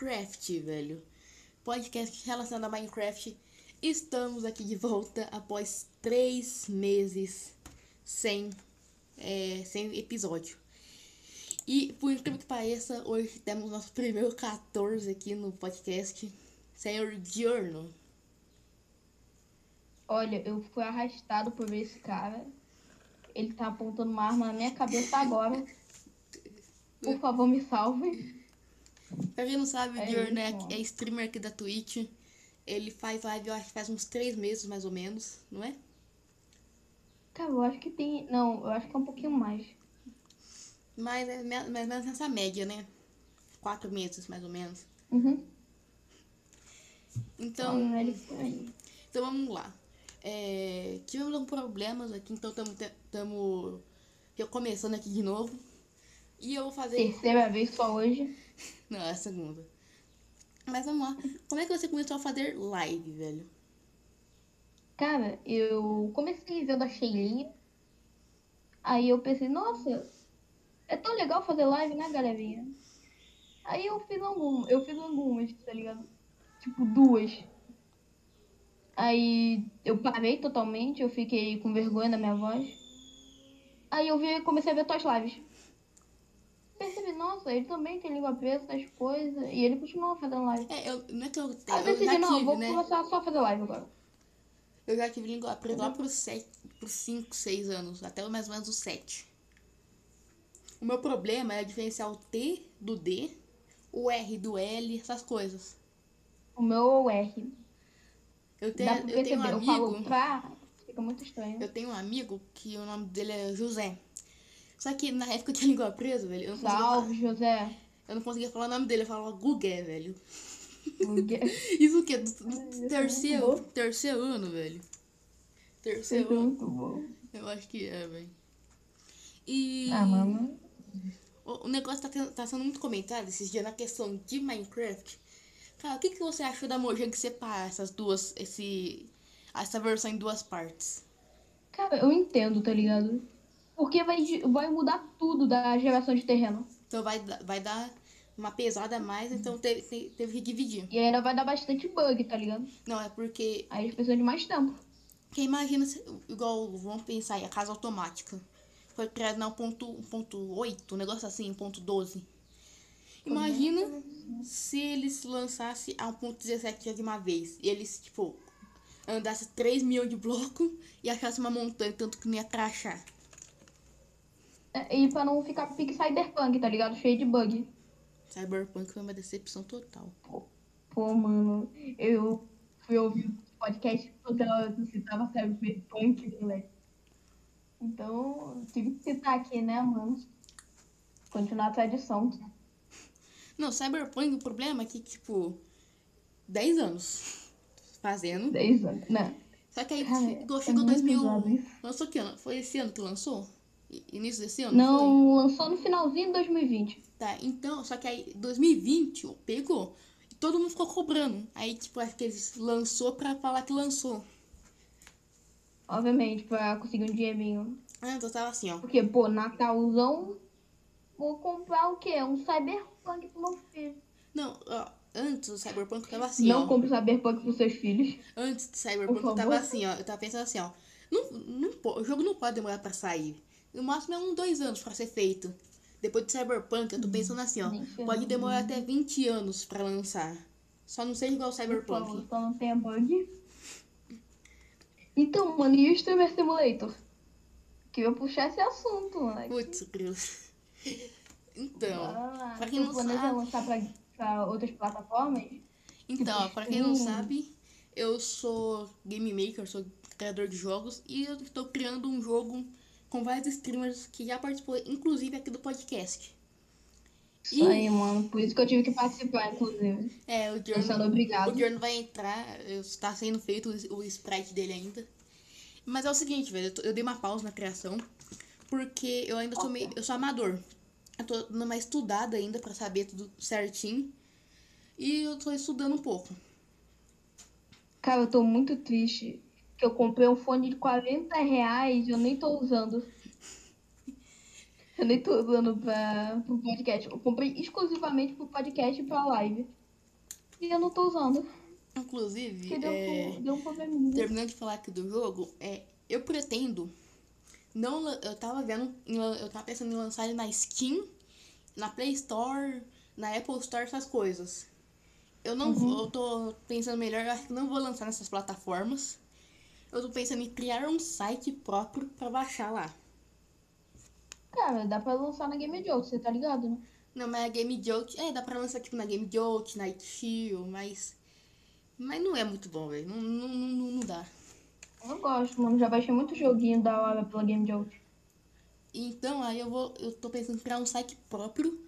Minecraft, velho. Podcast relacionado a Minecraft. Estamos aqui de volta após três meses sem, é, sem episódio. E por incrível que pareça, hoje temos nosso primeiro 14 aqui no podcast. Senhor Diorno. Olha, eu fui arrastado por ver esse cara. Ele tá apontando uma arma na minha cabeça agora. Por favor, me salve. Pra quem não sabe, o É Diorno é, é streamer aqui da Twitch. Ele faz live, eu acho que faz uns três meses mais ou menos, não é? Cara, eu acho que tem. Não, eu acho que é um pouquinho mais. Mas é mais ou menos nessa média, né? Quatro meses, mais ou menos. Uhum. Então, Então, aí. então vamos lá. É, tivemos alguns problemas aqui, então estamos recomeçando aqui de novo. E eu vou fazer. Terceira vez só hoje. Não, é a segunda. Mas vamos lá. Como é que você começou a fazer live, velho? Cara, eu comecei vendo a Sheilinha. Aí eu pensei, nossa, é tão legal fazer live, né, galerinha? Aí eu fiz algumas, eu fiz algumas, tá ligado? Tipo, duas. Aí eu parei totalmente, eu fiquei com vergonha da minha voz. Aí eu vi, comecei a ver tuas lives. Percebi, nossa, ele também tem língua presa, essas coisas. E ele continua fazendo live. É, eu, não é que eu tenho. eu Eu decidi, já não, tive, vou né? começar só a fazer live agora. Eu já tive língua presa lá 7, pros 5, 6 anos, até mais ou menos os 7. O meu problema é diferenciar o T do D, o R do L, essas coisas. O meu é o R. Eu tenho, eu tenho um perceber, eu falo amigo. pra... Fica muito estranho. Eu tenho um amigo que o nome dele é José. Só que na época que a língua presa, velho, eu não conseguia falar, Salve, José. eu não conseguia falar o nome dele, eu falava Gugué, velho. Porque- Isso o quê? Do, do é terceiro, terceiro ano, velho. Isso Terceiro é ano. muito bom. Eu acho que é, velho. E Ah, mano. o, o negócio tá, tendo- tá sendo muito comentado esses dias na questão de Minecraft. Cara, o que, que você achou da Mojang separar essas duas, esse, essa versão em duas partes? Cara, eu entendo, tá ligado? Porque vai, vai mudar tudo da geração de terreno. Então vai, dar- vai dar uma pesada a mais, então teve, te- teve que dividir. E ainda vai dar bastante bug, tá ligado? Não, é porque Aí eles precisam de mais tempo. Porque imagina, igual, vamos pensar aí, a casa automática. Foi criada na 1.8, um negócio assim, 1.12. Imagina se eles lançassem a 1.17 já de uma vez. E eles, tipo, andassem 3 mil de bloco e achassem uma montanha, tanto que não ia crachar. É, E pra não ficar pique cyberpunk, tá ligado? Cheio de bug. Cyberpunk foi uma decepção total. Pô, mano, eu fui ouvir um podcast quando ela citava cyberpunk, moleque. Então, tive que citar aqui, né, mano? Continuar a tradição. Não, Cyberpunk, o problema é que, tipo, 10 anos fazendo. 10 anos, né? Só que aí Cara, chegou, é chegou muito 2000. zoado isso. Lançou que ano? Foi esse ano que lançou? Início desse ano? foi? Não, lançou no finalzinho de 2020. Tá, então, só que aí 2020 pegou. E todo mundo ficou cobrando. Aí, tipo, acho que eles lançou pra falar que lançou. Obviamente, pra conseguir um dinheirinho. Ah, então tava assim, ó. Porque, pô, Natalzão, vou comprar o quê? Um Cyberpunk pro meu filho. Não, ó, antes do Cyberpunk tava assim, não ó. compre Cyberpunk pros seus filhos. Antes do Cyberpunk tava assim, ó. Eu tava pensando assim, ó. Não, não, o jogo não pode demorar pra sair. No máximo é uns dois anos pra ser feito. Depois do Cyberpunk, eu tô pensando assim, ó. Pode demorar até 20 anos pra lançar. Só não seja igual o Por Cyberpunk. favor, só não tenha bug. Então, mano, e o Streamer Simulator? Que eu puxar esse assunto, moleque. Putz, Deus. Então, Ah, pra quem não sabe- lançar pra, pra outras plataformas? Então, ó, pra quem não sabe, eu sou game maker, sou criador de jogos e eu estou criando um jogo com vários streamers que já participou, inclusive aqui do podcast. Isso aí, mano. Por isso que eu tive que participar, inclusive. É, o Jorno, obrigado. o Jorno vai entrar, está sendo feito o, sprite dele ainda. Mas é o seguinte, velho, eu, eu dei uma pausa na criação, porque eu ainda sou meio, eu sou amador. Eu tô dando uma estudada ainda pra saber tudo certinho. E eu tô estudando um pouco. Cara, eu tô muito triste. Que eu comprei um fone de 40 reais e eu nem tô usando. Eu nem tô usando pra, pro podcast. Eu comprei exclusivamente pro podcast e pra live. E eu não tô usando. Inclusive, deu, é, deu um terminando de falar aqui do jogo, é, eu pretendo. Não, eu tava vendo, eu tava pensando em lançar ele na Steam, na Play Store, na Apple Store, essas coisas. Eu não vou, eu tô pensando melhor, eu acho que não vou lançar nessas plataformas. Eu tô pensando em criar um site próprio pra baixar lá. Cara, dá pra lançar na Game Joke, você tá ligado, né? Não, mas a Game Joke, é, dá pra lançar tipo na Game Joke, na Itch.io, mas mas não é muito bom, velho. Não, não, não, não dá. Eu não gosto, mano. Já baixei muito joguinho da hora pela Game Joke. Então aí eu vou, eu tô pensando em criar um site próprio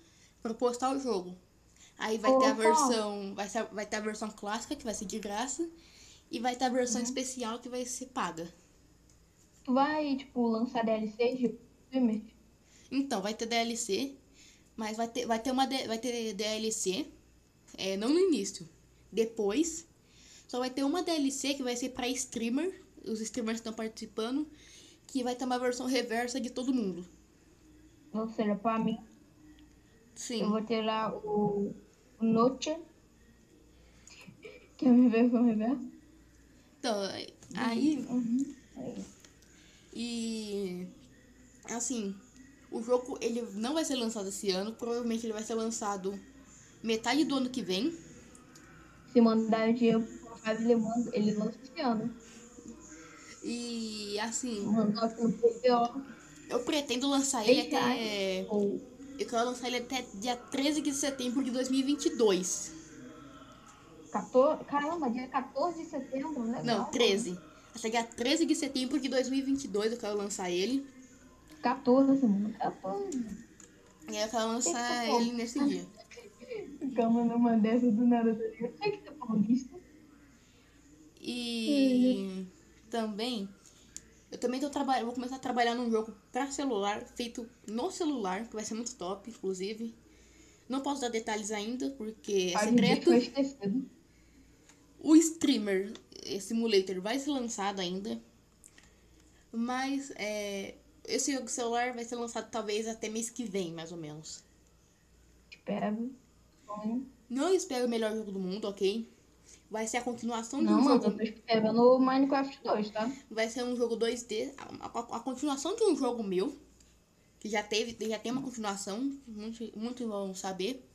pra postar o jogo. Aí vai Ô, ter a versão, vai, ser, vai ter a versão clássica que vai ser de graça e vai ter a versão Uhum. especial que vai ser paga. Tu vai, tipo, lançar DLC de streamer? Então vai ter DLC, mas vai ter, vai ter uma vai ter DLC, é, não no início, depois só vai ter uma DLC que vai ser pra streamer, os streamers estão participando, que vai ter uma versão reversa de todo mundo. Ou seja, pra mim, Sim. eu vou ter lá o, o Noche, que é a minha versão reversa. Então, aí Uhum. Aí. E assim, o jogo ele não vai ser lançado esse ano, provavelmente ele vai ser lançado metade do ano que vem. Se mandar dinheiro pro Fábio, ele, manda, ele lança esse ano. E assim, eu pretendo lançar ele até eu quero lançar ele até dia 13 de setembro de 2022. 14. Caramba, dia 14 de setembro, legal. Não, 13. Até dia 13 de setembro de 2022 eu quero lançar ele. 14, mano. 14. E aí eu quero lançar pô. ele nesse dia. Calma, não uma dessa do nada, tá ligado? Sei que falou isso. E também, eu também tô trabalhando, vou começar a trabalhar num jogo pra celular, feito no celular, que vai ser muito top, inclusive. Não posso dar detalhes ainda, porque é A gente secreto. foi esquecido. O streamer simulator vai ser lançado ainda. Mas é, esse jogo celular vai ser lançado talvez até mês que vem, mais ou menos. Espero. Bom. Não espero o melhor jogo do mundo, ok? Vai ser a continuação de Não, um mano, jogo eu tô esperando o Minecraft 2, tá? vai ser um jogo 2D, a, a- a continuação de um jogo meu, que já teve, já tem uma continuação, muitos muito vão saber,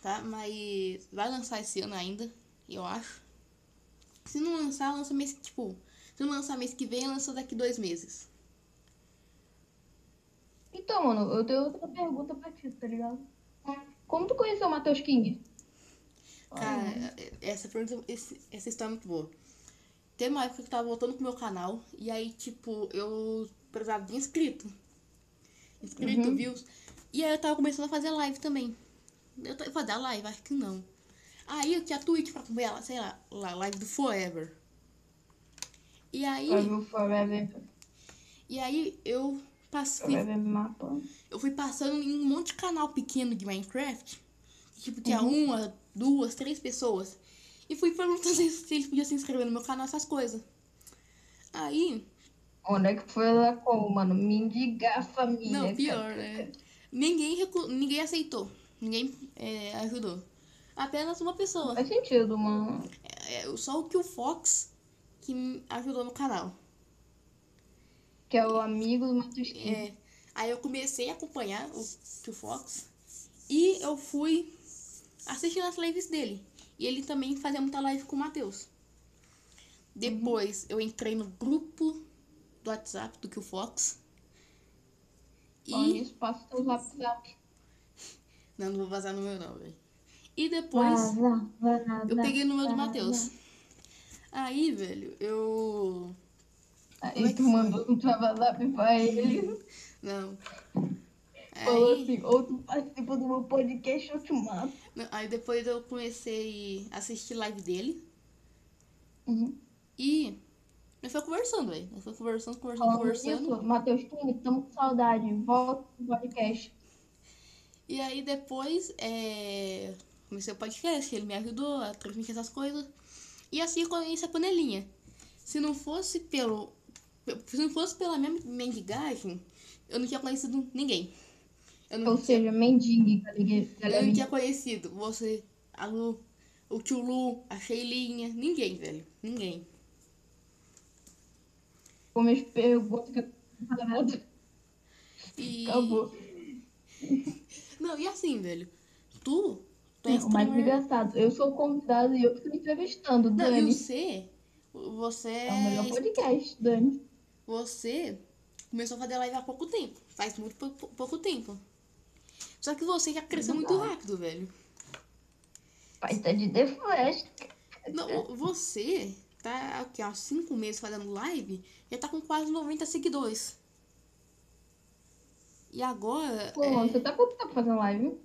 tá? Mas vai lançar esse ano ainda, eu acho. Se não lançar, lança mês, tipo, se não lançar mês que vem, lança daqui dois meses. Então, mano, eu tenho outra pergunta pra ti, tá ligado? Como tu conheceu o Matheus King? Cara, essa pergunta, esse- essa história é muito boa. Teve uma época que eu tava voltando pro meu canal, e aí, tipo, eu precisava de inscrito. Inscrito, Uhum. views. E aí eu tava começando a fazer live também. Eu t- fazer a live, acho que não. Aí eu tinha Twitch pra acompanhar, sei lá, lá, live do Forever. E aí, Forever, e aí eu passei, Forever Mapa. eu fui passando em um monte de canal pequeno de Minecraft. que, Tipo, tinha uma, duas, três pessoas. E fui perguntando se eles podiam se inscrever no meu canal, essas coisas. Aí, Onde é que foi lá como, mano? Mendigar a família. não, pior, né? Ninguém, recu... Ninguém aceitou. Ninguém é, ajudou. Apenas uma pessoa. Faz sentido, mano. É, só o que o Fox que me ajudou no canal. Que é o amigo do Matheus. É, aí eu comecei a acompanhar o Tio Fox e eu fui assistindo as lives dele. E ele também fazia muita live com o Matheus. Depois eu entrei no grupo do WhatsApp do Tio Fox. Falando E. nisso, passa zap zap. Não, não vou vazar no meu não, velho. E depois eu peguei o número do. Matheus. Aí, velho, eu. Aí tu mandou um zap pra ele. Não. Falou Aí, assim, ou tu participa do meu podcast ou eu te mato. não, aí depois eu comecei a assistir live dele. Uhum. E eu fui conversando, velho. Eu fui conversando, conversando, Falando conversando. nisso, Matheus King, tamo com saudade. Volta pro podcast. E aí depois é... comecei o podcast, ele me ajudou a transmitir essas coisas. E assim eu conheci a panelinha. Se não fosse pelo. Se não fosse pela minha mendigagem, eu não tinha conhecido ninguém. Eu não, Ou tinha, seja, mendigue, eu não tinha conhecido você, a Lu, o tio Lu, a Sheilinha. Ninguém, velho. Ninguém. Como as perguntas que eu E... Acabou. Não, e assim, velho. Tu, Não, o mais engraçado, eu sou convidado e eu estou entrevistando, Não, e Dani. você, você É o melhor podcast, Dani. Você começou a fazer live há pouco tempo. Faz muito pouco, pouco tempo. Só que você já cresceu muito rápido, velho. Pai tá de The Flash. Não, você tá aqui há cinco meses fazendo live, já tá com quase 90 seguidores. E agora. Pô, é, você tá quanto tempo fazendo live?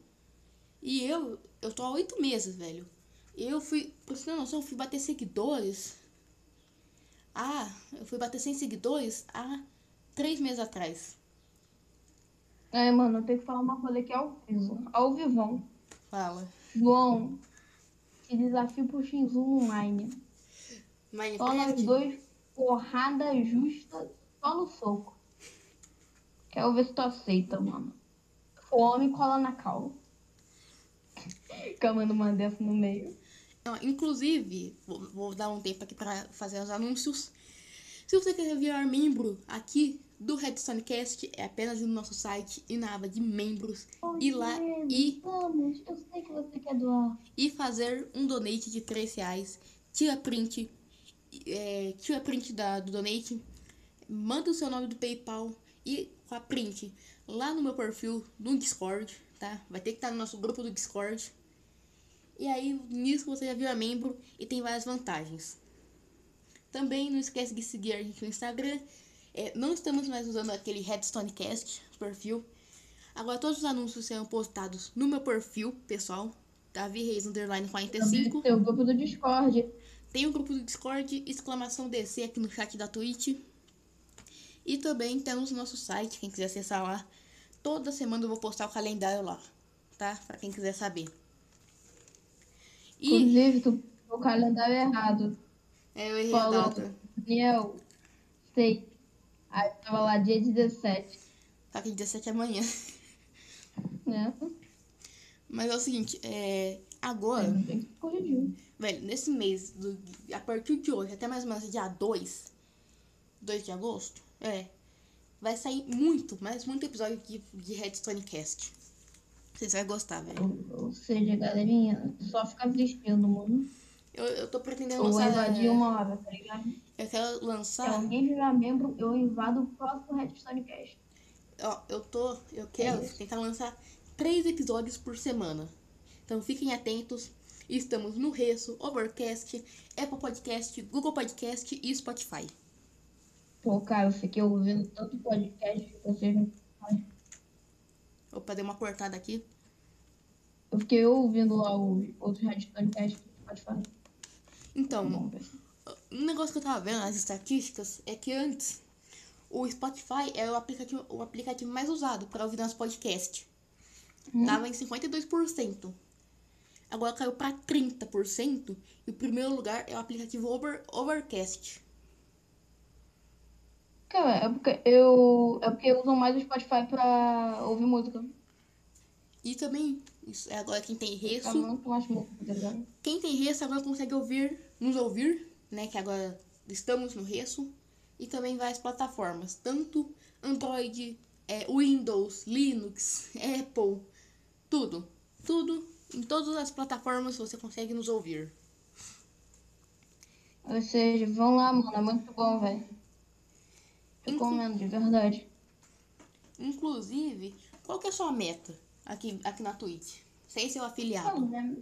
E eu, eu tô há oito meses, velho. Eu fui, pra você ter noção, eu fui bater seguidores. Ah, eu fui bater 100 seguidores há três meses atrás. É, mano, eu tenho que falar uma coisa aqui ao vivo. Ao vivão. Fala. João, te desafio pro X1 online. Só nós Minecraft? dois, porrada justa, só no soco. Quero ver se tu aceita, mano. O homem cola na cal. Camando uma dessa no meio. Não, inclusive, vou, vou dar um tempo aqui para fazer os anúncios. Se você quer virar membro aqui do Redstonecast, é apenas ir no nosso site e na aba de membros ir lá e, Vamos, eu sei que você quer doar. e fazer um donate de 3 reais. Tira print, é, tira print da, do donate, manda o seu nome do PayPal e com a print lá no meu perfil no Discord, tá? Vai ter que estar no nosso grupo do Discord. E aí, nisso você já vira membro e tem várias vantagens. Também não esquece de seguir a gente no Instagram. É, não estamos mais usando aquele Headstonecast perfil. Agora todos os anúncios serão postados no meu perfil pessoal, Davi Reis Underline 45. Tem o grupo do Discord. Tem o grupo do Discord, exclamação DC aqui no chat da Twitch. E também temos o nosso site, quem quiser acessar lá. Toda semana eu vou postar o calendário lá, tá? Pra quem quiser saber. E Inclusive, tu o calendário errado. é, eu errei a Falou. data. Daniel, sei. Aí tava lá dia 17, Tá que 17 é amanhã. né? Mas é o seguinte, é. Agora, Tem que corrigir. velho, nesse mês, do, a partir de hoje, até mais ou menos dia 2, 2 de agosto, é. Vai sair muito, mas muito episódio de, de Redstone Cast. Vocês vão gostar, velho. Ou, seja, galerinha, só fica assistindo, mano. Eu, eu tô pretendendo lançar. invadir uma hora, tá ligado? Eu quero Se lançar. alguém virar membro, eu invado o próximo Redstone Cast. Ó, eu tô. Eu quero É tentar lançar três episódios por semana. Então fiquem atentos. Estamos no Resso, Overcast, Apple Podcast, Google Podcast e Spotify. Pô, cara, eu fiquei ouvindo tanto podcast que vocês não. Opa, dei uma cortada aqui. Eu fiquei ouvindo lá os outros Redstone Cast que pode fazer. Então, Bom, um negócio que eu tava vendo nas estatísticas é que antes o Spotify era o aplicativo, o aplicativo mais usado para ouvir nosso podcast. Hum. Tava em 52%. Agora caiu para 30% e o primeiro lugar é o aplicativo Over, Overcast. Cara, é porque eu. É porque usam mais o Spotify pra ouvir música. E também, isso é agora quem tem reço, muito mais música, tá ligado? quem tem reço agora consegue ouvir, nos ouvir, né, que agora estamos no reço, e também várias plataformas, tanto Android, é, Windows, Linux, Apple, tudo, tudo, em todas as plataformas você consegue nos ouvir. Ou seja, vão lá, mano. É muito bom, velho. Recomendo, de verdade. Inclusive, qual que é a sua meta aqui, aqui na Twitch? Sem ser o afiliado. Mano, né?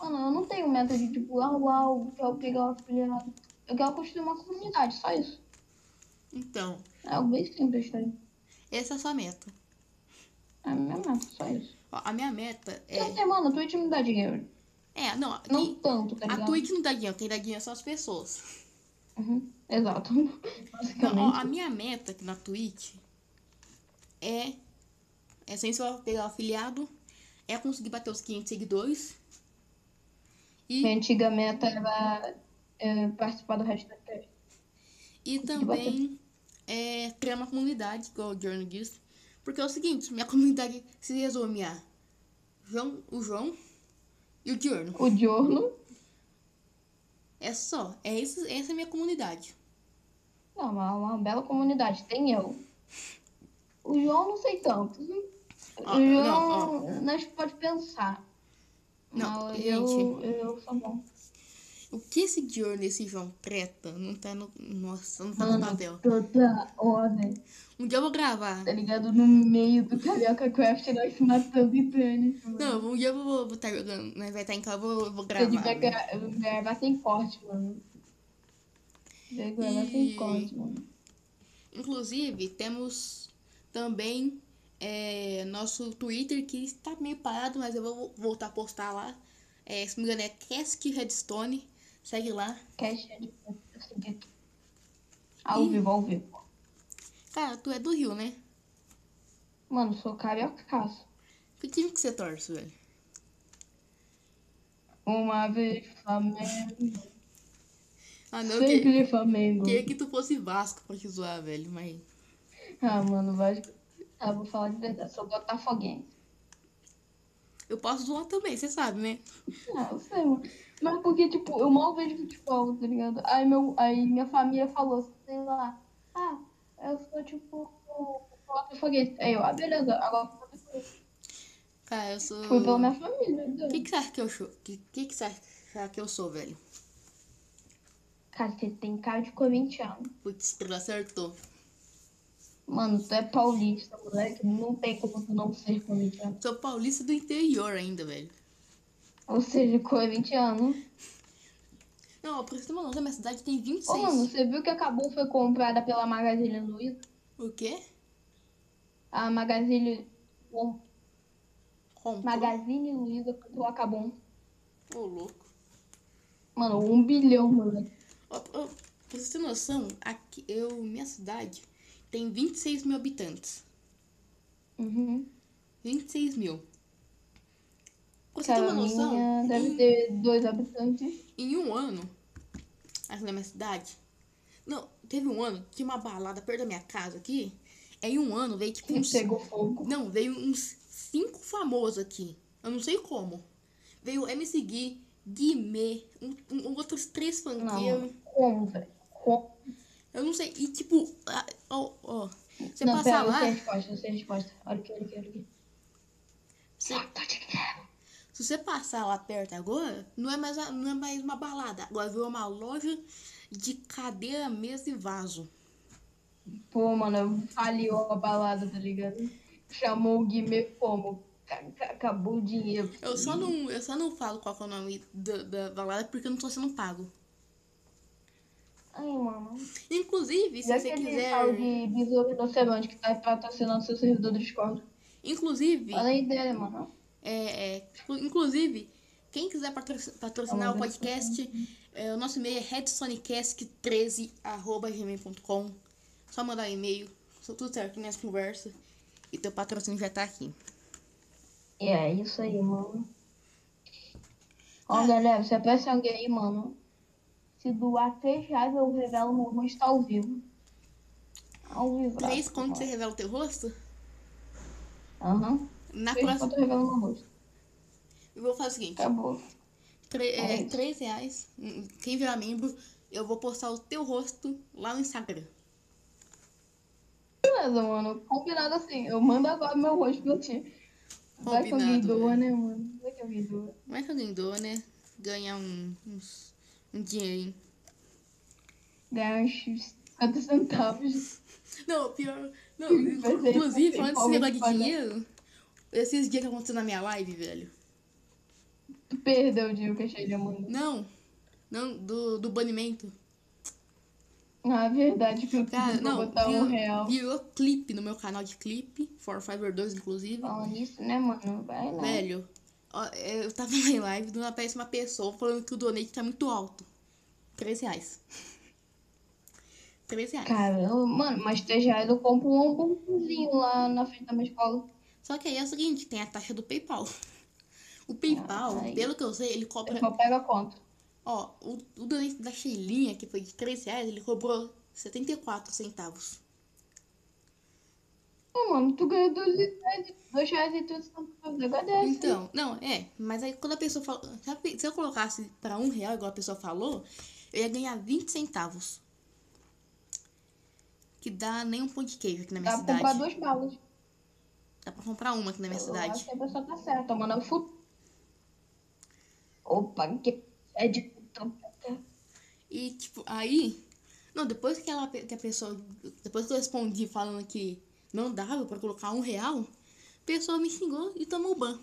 Mano, eu não tenho meta de tipo, ah, uau, quero pegar o afiliado. Eu quero construir uma comunidade, só isso. Então, É algo bem simples, tá? essa é a sua meta. É a minha meta, só isso. Ó, a minha meta É. é. mano, a Twitch me dá dinheiro. É, não, Não tanto, tá a ligado? Twitch não dá dinheiro, quem dá dinheiro são as pessoas. Uhum, exato. Não, a minha meta aqui na Twitch é. É sem só pegar o afiliado, é conseguir bater os 500 seguidores. E, Minha antiga meta era é, participar do hashtag e também é, criar uma comunidade, igual o Journey disse. Porque é o seguinte, minha comunidade se resume a João, o João e o Diorno. O Diorno É só. É esse, essa é a minha comunidade. Não, uma, uma bela comunidade. Tem eu. O João não sei tanto. Ó, o João, não, nós pode pensar. Não, Mas gente. eu, eu sou bom. O que esse de olho nesse João Preta não tá no. Nossa, não tá no Mano, papel. toda hora, Um dia eu vou gravar. tá ligado? No meio do Carioca Craft, nós se matando em tênis. Não, um dia eu vou estar jogando. Nós vai estar em casa, eu vou, eu vou Eu gravar. devia gra gravar sem corte, mano. Devia gravar sem E- corte, mano. Inclusive, temos também é, nosso Twitter que está meio parado, mas eu vou voltar a postar lá. É, se não me engano, é Cask Redstone. Segue lá. Cash é de eu segui. Ao Ih. vivo, ao vivo. Cara, tu é do Rio, né? Mano, sou cariocaço. Que time que você torce, velho? Uma vez Flamengo. Ah, não, que, Sempre Flamengo. queria que tu fosse Vasco pra te zoar, velho, mas. Ah, mano, Vasco. Ah, vou falar de verdade. Sou botafoguense. Eu posso zoar também, você sabe, né? Ah, eu sei, mano. Mas porque, tipo, eu mal vejo futebol, tá ligado? Aí, meu, aí minha família falou, sei lá, ah, eu sou, tipo, botafoguense. Aí eu, ah, beleza, agora eu sou. Cara, eu sou. Foi pela minha família. O entendeu? que, que você acha que eu sou? Que, que, que você acha que eu sou, velho? Cara, você tem cara de corintiano. Putz, tu acertou. Mano, tu é paulista, moleque. Não tem como tu não ser corintiano. Sou paulista do interior ainda, velho. Ou seja, corintiano. Não, pra você ter uma noção, minha cidade tem 26. Ô, mano, você viu que acabou foi comprada pela Magazine Luiza? O quê? A Magazine... Bom, Comprou? Magazine Luiza comprou a Cabum. Ô, louco. Mano, um bilhão, moleque. Ó, ó, pra você ter noção, aqui, eu, minha cidade tem 26 mil habitantes. Uhum. 26 mil. Você Cara, uma noção, deve em, ter dois habitantes. em um ano, aqui na minha cidade, não, teve um ano que uma balada perto da minha casa aqui, em um ano veio tipo uns... Pegou fogo. Não, veio uns cinco famosos aqui. Eu não sei como. Veio MC Gui, Guimê, um, um- outros três funkeiros. Como, velho? Como? Eu não sei. E tipo, ah, ó, ó. Você não, passar pera, lá, sei a resposta, eu sei a resposta. Olha aqui, olha aqui, olha aqui. você- Tá de guerra. se você passar lá perto agora, não é mais, não é mais uma balada. Agora virou uma loja de cadeira, mesa e vaso. Pô, mano, faliu a balada, tá ligado? Chamou o Guimê como? Ca- ca- Acabou o dinheiro. Eu só não, eu só não falo qual é o nome da, da balada porque eu não tô sendo pago. Ai, mano. Inclusive, se Já você quiser. tal de Besouro Rinoceronte que tá patrocinando seu servidor do Discord. Inclusive, aí dele, mano. É, é, inclu- inclusive, quem quiser patro- patrocinar o podcast, é, o nosso e-mail é redsonicask13.gmail.com. Só mandar um e-mail, só tudo certo nessa conversa. E teu patrocínio já tá aqui. É isso aí, mano. Ó, Ah. galera, se aparecer alguém aí, mano. Se doar 3 reais, eu revelo meu rosto ao vivo. Ao vivo. Três quando você revela o teu rosto? Aham. Na 3 próxima. eu revelo meu rosto. Eu vou fazer o seguinte: Acabou. tre- é, É três reais. Quem virar membro, eu vou postar o teu rosto lá no Instagram. Beleza, mano. Combinado assim. Eu mando agora meu rosto pra ti. Vai que alguém Combinado, doa, né, mano? Vai que alguém doa. Mas que alguém doa, né? Ganhar um, uns, um dinheirinho. Ganhar uns 50 centavos. Não, pior. Não, inclusive, falando desse negócio de de dinheiro, esses dias que aconteceu na minha live, velho. Tu perdeu o dinheiro que achei de mano. Não, não, do, do banimento. Ah, verdade que eu Cara, não, botar um virou, real. virou clipe no meu canal de clipe, For Fiber 2, inclusive. Falando nisso, né, mano? Vai lá. Velho, eu tava em live, do nada aparece uma pessoa falando que o donate tá muito alto. 3 reais. 3 reais. Caramba, mano, mas 3 reais eu compro um hambúrguerzinho lá na frente da minha escola. Só que aí é o seguinte, tem a taxa do PayPal. O PayPal, Ai. pelo que eu sei, ele cobra Só pega a conta. Ó, o, o donate da Sheilinha, que foi de 3 reais, ele cobrou 74 centavos. Pô, mano, tu ganhou dois reais, dois reais e tudo centavos. Agradece. Então, não, é. Mas aí quando a pessoa fala. Se eu colocasse pra um real, igual a pessoa falou, eu ia ganhar 20 centavos. Que dá nem um pão de queijo aqui na minha Dá pra cidade. comprar duas balas. Dá pra comprar uma aqui na minha Eu cidade. acho que a pessoa tá certa, mano. O futuro. Opa, que é de. E, tipo, aí. Não, depois que, ela, que a pessoa. Depois que eu respondi falando que não dava pra colocar um real, a pessoa me xingou e tomou ban.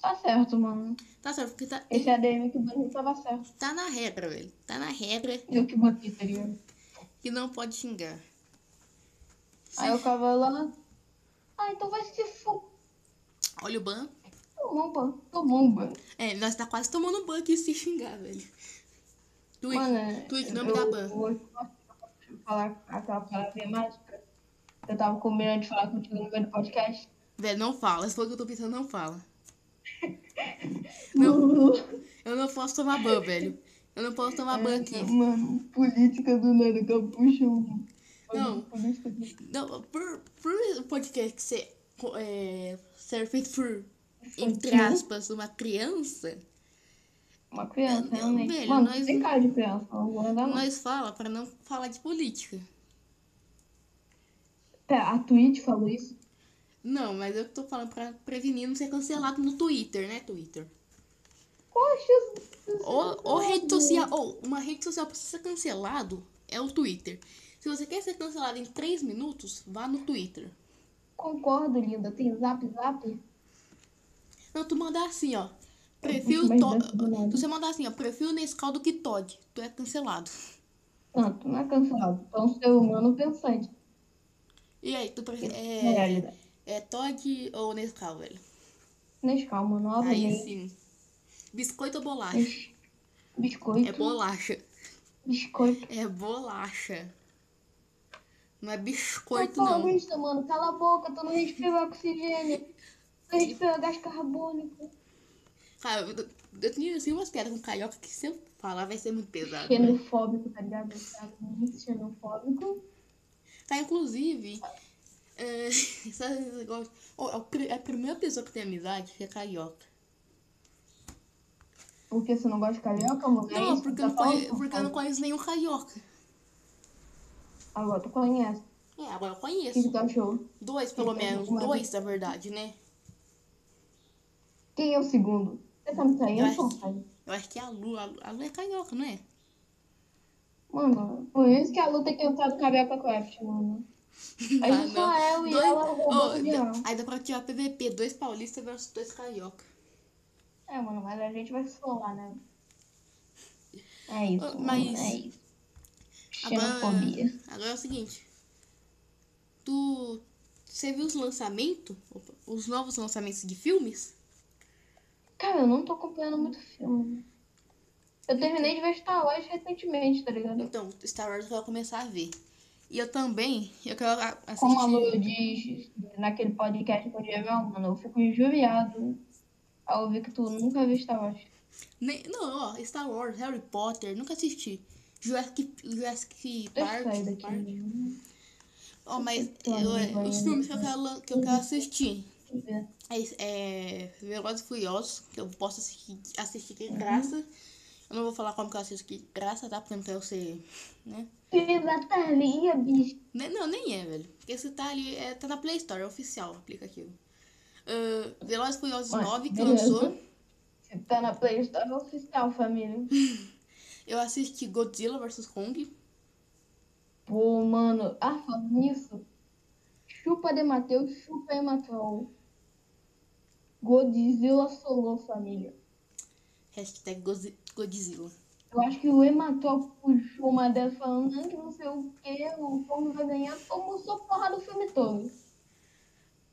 Tá certo, mano. Tá certo, porque tá, Esse ADM que banho tava certo. tá na regra, velho. Tá na regra Eu que botei, tá ligado? que não pode xingar. Aí o cavalo lá. Ah, então vai se for. Olha o ban. Tomou um ban. Tomou um ban. É, nós tá quase tomando ban aqui se xingar, velho. Twitch, Mano, Twitch, não eu me dá ban. vou falar aquela palavra mágica. Eu tava combinando de falar contigo no meio do podcast. Velho, não fala. Se for o que eu tô pensando, não fala. Não, eu não posso tomar ban, velho. Eu não posso tomar ban aqui. Mano, política do nada, capucha. Não. Política do... Não, por, por podcast ser, é, ser feito por, entre aspas, uma criança, Uma criança, Não, realmente. velho, Mano, nós- tem cara de criança. Não vou andar, não. nós fala pra não falar de política. Pera, a Twitch falou isso? Não, mas eu tô falando pra prevenir não ser cancelado no Twitter, né, Twitter? Poxa, Ou, ou rede social, ou uma rede social pra ser cancelado é o Twitter. Se você quer ser cancelado em 3 minutos, vá no Twitter. concordo, linda. Tem zap, zap? Não, tu mandar assim, ó. Mas to... Se você mandar assim, ó, perfil Nescau do que Todd, tu é cancelado. Não, não é cancelado. Tu é um ser humano pensante. E aí, tu prefere. É, realidade. é Todd ou Nescau, velho? Nescau, mano. Aí Obviamente. sim. Biscoito ou bolacha? Bis- Biscoito. É bolacha. Biscoito. É bolacha. Não é Não biscoito, fala não. isso, mano. Cala a boca, tu não respira oxigênio. Tu respira gás carbônico. Cara, eu, eu tinha assim umas piadas com carioca que se eu falar vai ser muito pesado. né? Xenofóbico, tá ligado? É muito xenofóbico. Tá, inclusive. É? Oh, é é a primeira pessoa que tem amizade que é carioca. Porque você não gosta de carioca, Não, que porque, tu eu tá não conhe- falando? porque eu não conheço nenhum carioca. Agora tu conhece. É, agora eu O que, que conheço. tu achou? Dois, pelo Então, menos. mas- Dois, na verdade, né? Quem é o segundo? Você tá me acho, eu acho que é a Lu. A Lu, a Lu é carioca, não é? Mano, por isso que a Lu tem que entrar do Carioca Craft, mano. Aí Ah, só eu e Dois- ela roubou Oh, aí dá pra tirar PVP. Dois paulistas versus dois carioca. É, mano, mas a gente vai se falar, né? É isso, Oh, mano, mas- é isso. Agora, Xenofobia. agora é o seguinte. Tu. Você viu os lançamentos? Os novos lançamentos de filmes? Cara, eu não tô acompanhando muito filme. Eu terminei de ver Star Wars recentemente, tá ligado? Então, Star Wars eu quero começar a ver. E eu também, eu quero assistir. Como a Lu diz naquele podcast com o Diego, mano, eu fico injuriado ao ouvir que tu nunca viu Star Wars. Nem- não, ó, Star Wars, Harry Potter, nunca assisti. Jurassic, Jurassic Park. eu né? Ó, mas tô eu- é, os né? filmes que eu quero, lan- que eu quero assistir eu ver. é, é Velozes e Furiosos, que eu posso assistir, assistir de Uhum. Eu não vou falar como que eu assisto de graça, tá? Porque eu não quero ser, né? Pirataria, bicho. Ne- Não, nem é, velho. Porque você tá ali, é, tá na Play Store, é oficial o aplicativo. Uh, Velozes Furiosos Ué, 9, que beleza. lançou. Se tá na Play Store é oficial, família. Eu assisti Godzilla vs Kong. Pô, mano, ah, falando nisso, chupa de Mateus, chupa Ematrol. Godzilla solou, família. Hashtag Gozi- Godzilla. Eu acho que o Ematrol puxou uma dessa falando "Não, que não sei o que, o Kong vai ganhar, tomou só porra do filme todo.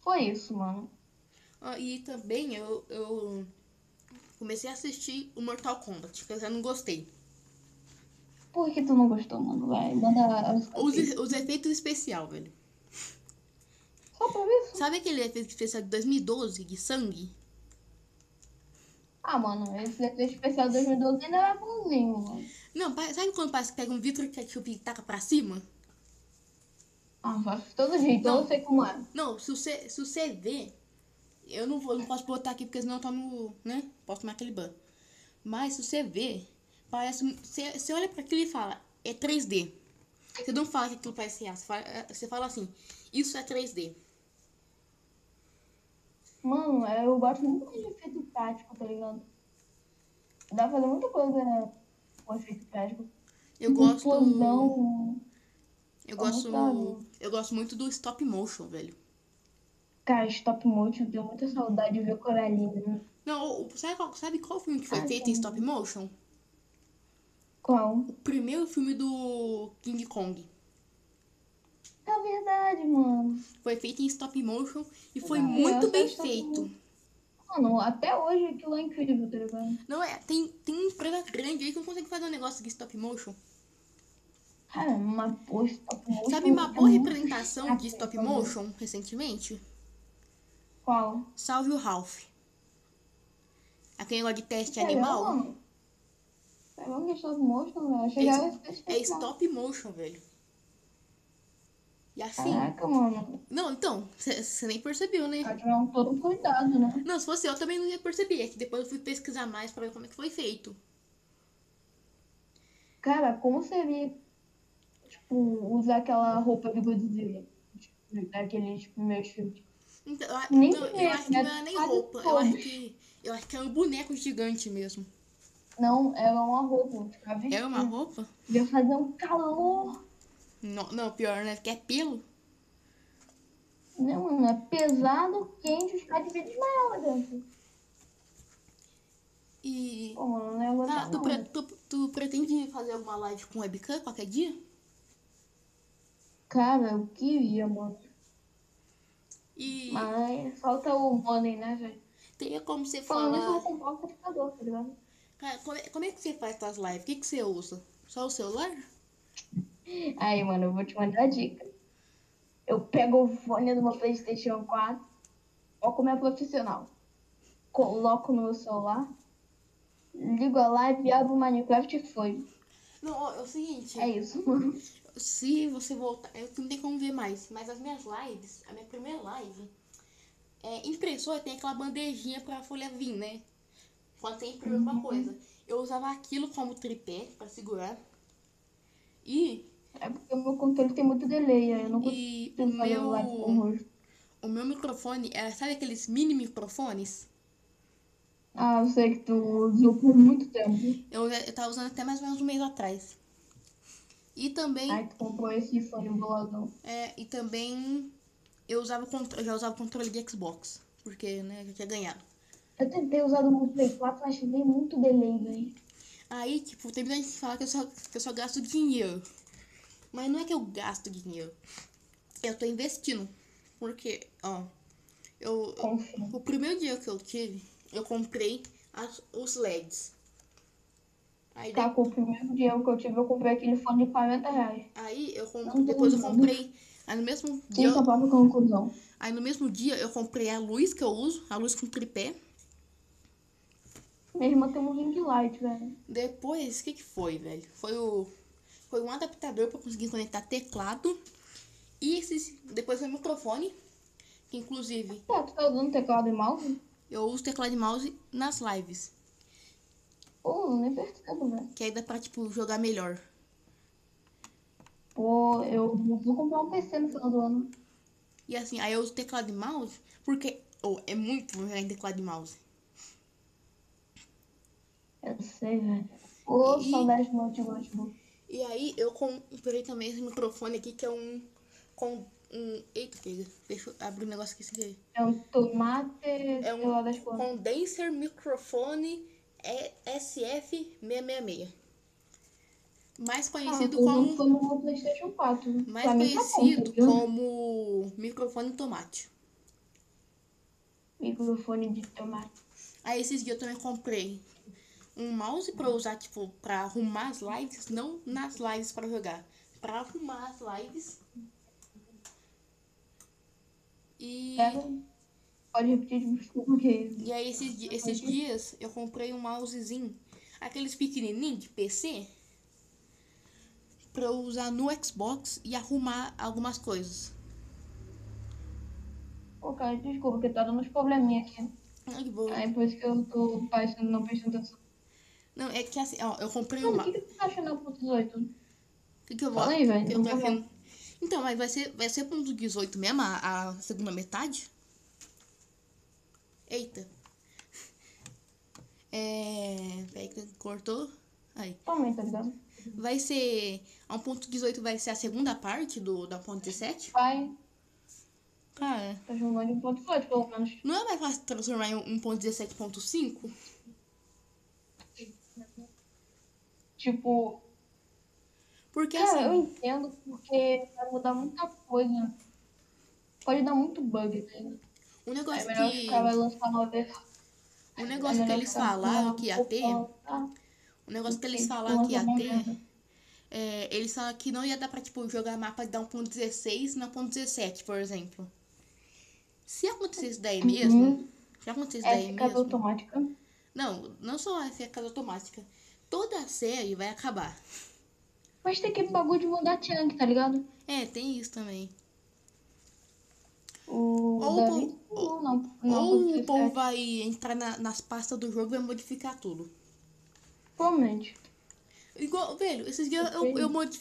Foi isso, mano. Ah, e também eu, eu comecei a assistir o Mortal Kombat, que eu já não gostei. Por que tu não gostou, mano? Vai, manda Os, os efeitos especiais, velho. Só pra ver. Sabe aquele efeito especial de 2012, de sangue? Ah, mano, esse efeito especial de 2012 ainda é bonzinho, mano. Não, sabe quando parece que pega um vidro ketchup e taca pra cima? Ah, de todo jeito, Não. eu sei como é. Não, se você, se você ver, eu não vou, não posso botar aqui porque senão eu tomo, né? Posso tomar aquele ban. Mas se você ver, parece. Você, você olha pra aquilo e fala, é 3D. Você não fala que aquilo parece real, você fala, você fala assim, isso é 3D. Mano, eu gosto muito de efeito prático, tá ligado? Dá pra fazer muita coisa né, com efeito prático. Eu Tipo, gosto. explosão. Eu Como gosto. sabe? Eu gosto muito do stop motion, velho. Cara, stop motion, tenho muita saudade de ver Coraline. Né? Não, sabe qual, sabe qual filme que foi Ah, feito em sim. stop motion? Qual? O primeiro filme do King Kong. É verdade, mano. Foi feito em stop motion e foi muito bem feito. Mano, até hoje aquilo é incrível, tá ligado? Não é, tem, tem uma empresa grande aí que não consegue fazer um negócio de stop motion. Cara, uma boa stop motion. Sabe uma é boa muito representação chato de stop fazer. motion recentemente? Qual? Salve o Ralph. Aquele negócio de teste Sério, animal. mano? É é stop motion, velho. É especial. stop motion, velho. E assim. Caraca, mano. Não, então, você nem percebeu, né? Tiver um todo cuidado, né? Não, se fosse eu também não ia perceber. É que depois eu fui pesquisar mais pra ver como é que foi feito. Cara, como seria, tipo, usar aquela roupa do Godzilla? Tipo, daqueles primeiros filmes. Então, eu, a- Nem não, eu acho que né? não é nem roupa. Eu acho que. Eu acho que é um boneco gigante mesmo. Não, era uma roupa. É vestido. uma roupa? Ia fazer um calor. Não, não pior, né? Que é pelo. Né, mano? É pesado, quente, os caras deviam desmaiar lá dentro. E. Pô, mano, não é gostar Ah, tu, não. pre- tu, tu pretende fazer alguma live com webcam qualquer dia? Cara, eu queria, mano. E Mas falta o money, né, velho? teria como você Falando isso, eu vou falar. comprar um computador, tá ligado? Cara, como, é, como é que você faz suas lives? O que, que você usa? Só o celular? Aí, mano, eu vou te mandar a dica. Eu pego o fone do meu PlayStation 4, ó como é profissional. Coloco no meu celular, ligo a live, abro o Minecraft e foi. Não, é o seguinte. É isso, mano. Se você voltar. Eu não tem como ver mais. Mas as minhas lives, a minha primeira live. É, impressora tem aquela bandejinha pra folha vir, né? Quando tem imprimir alguma coisa. Eu usava aquilo como tripé pra segurar. E, É porque o meu controle tem muito delay, aí eu não e o consigo fazer live com o meu. rosto. O meu microfone era, sabe aqueles mini microfones? Ah, eu sei que tu usou por muito tempo. Eu, eu tava usando até mais ou menos um mês atrás. E também, Aí tu comprou esse fone boladão. é, e também eu usava eu já usava o controle de Xbox. Porque, né, eu já tinha ganhado. Eu tentei usar do meu Play 4, mas dei muito delay, velho. Aí, tipo, tem muita gente que fala que eu, só, que eu só gasto dinheiro. Mas não é que eu gasto dinheiro. Eu tô investindo. Porque, ó, eu, Confio. o primeiro dia que eu tive, eu comprei as, os LEDs. Aí, Tá, com o primeiro dia que eu tive, eu comprei aquele fone de 40 reais. aí eu Não depois eu comprei. Aí no mesmo dia, tá eu, com conclusão? aí no mesmo dia eu comprei a luz que eu uso, a luz com tripé. Minha irmã tem um ring light, velho. Depois, o que que foi, velho? Foi o foi um adaptador para conseguir conectar teclado e esses depois foi o microfone, que inclusive Tá, tu tá usando teclado e mouse? eu uso teclado e mouse nas lives, Pô, nem percebo, velho. que aí dá pra tipo jogar melhor. Pô, eu vou comprar um PC no final do ano. E assim, aí eu uso teclado e mouse porque oh, é muito bom jogar em teclado e mouse. Eu sei, velho. Pô, E- saudade do notebook. E aí eu comprei também esse microfone aqui que é um com um eita, que deixa eu abrir um negócio aqui sem querer. É um tomate, É das um condenser microfone SF666. Mais Ah, conhecido eu como no meu PlayStation 4. mais Pra tá bom, conhecido viu? como microfone tomate. Microfone de tomate. Aí esses dias eu também comprei um mouse pra usar tipo para arrumar as lives, não nas lives pra jogar, Pra arrumar as lives. E. Pode repetir, desculpa, porque. E aí esses, esses dias eu comprei um mousezinho, aqueles pequenininhos de PC, pra eu usar no Xbox e arrumar algumas coisas. Pô, cara, desculpa, que tá dando uns probleminha aqui. Ai, que boa. Aí por isso que eu tô parecendo não prestando atenção. Não, é que assim, ó, eu comprei uma. o que, que tu tá achando do ponto 18? O que, que eu vou. Aí, velho, eu não vou Então, mas vai ser, vai ser ponto 18 mesmo, a, a segunda metade? Eita. É. Peraí que cortou. Aí. Também, tá ligado? Vai ser. A 1.18 vai ser a segunda parte do da 1.17? Vai, Cara, tá jogando em ponto 18, pelo menos. não é mais fácil transformar em 1.17.5? Tipo, Porque cara, eu assim. entendo porque vai mudar muita coisa. Pode dar muito bug, tá ligado? O É negócio melhor que. os caras lançar uma versão. O negócio que eles falaram que ia ter. O negócio que eles falaram que ia ter. É, eles falaram que não ia dar pra, tipo, jogar mapa de 1.16 na 1.17, por exemplo. Se acontecer isso daí mesmo, se acontecer isso É daí mesmo... automática. Não, não só vai ser casa automática. Toda a série vai acabar. Mas tem aquele bagulho de mudar chunk, tá ligado? É, tem isso também. O Ou Davi, o- ou não, não Ou o povo certo. vai entrar na- nas pastas do jogo e vai modificar tudo. Provavelmente. Igual, velho, esses dias eu, eu modifiquei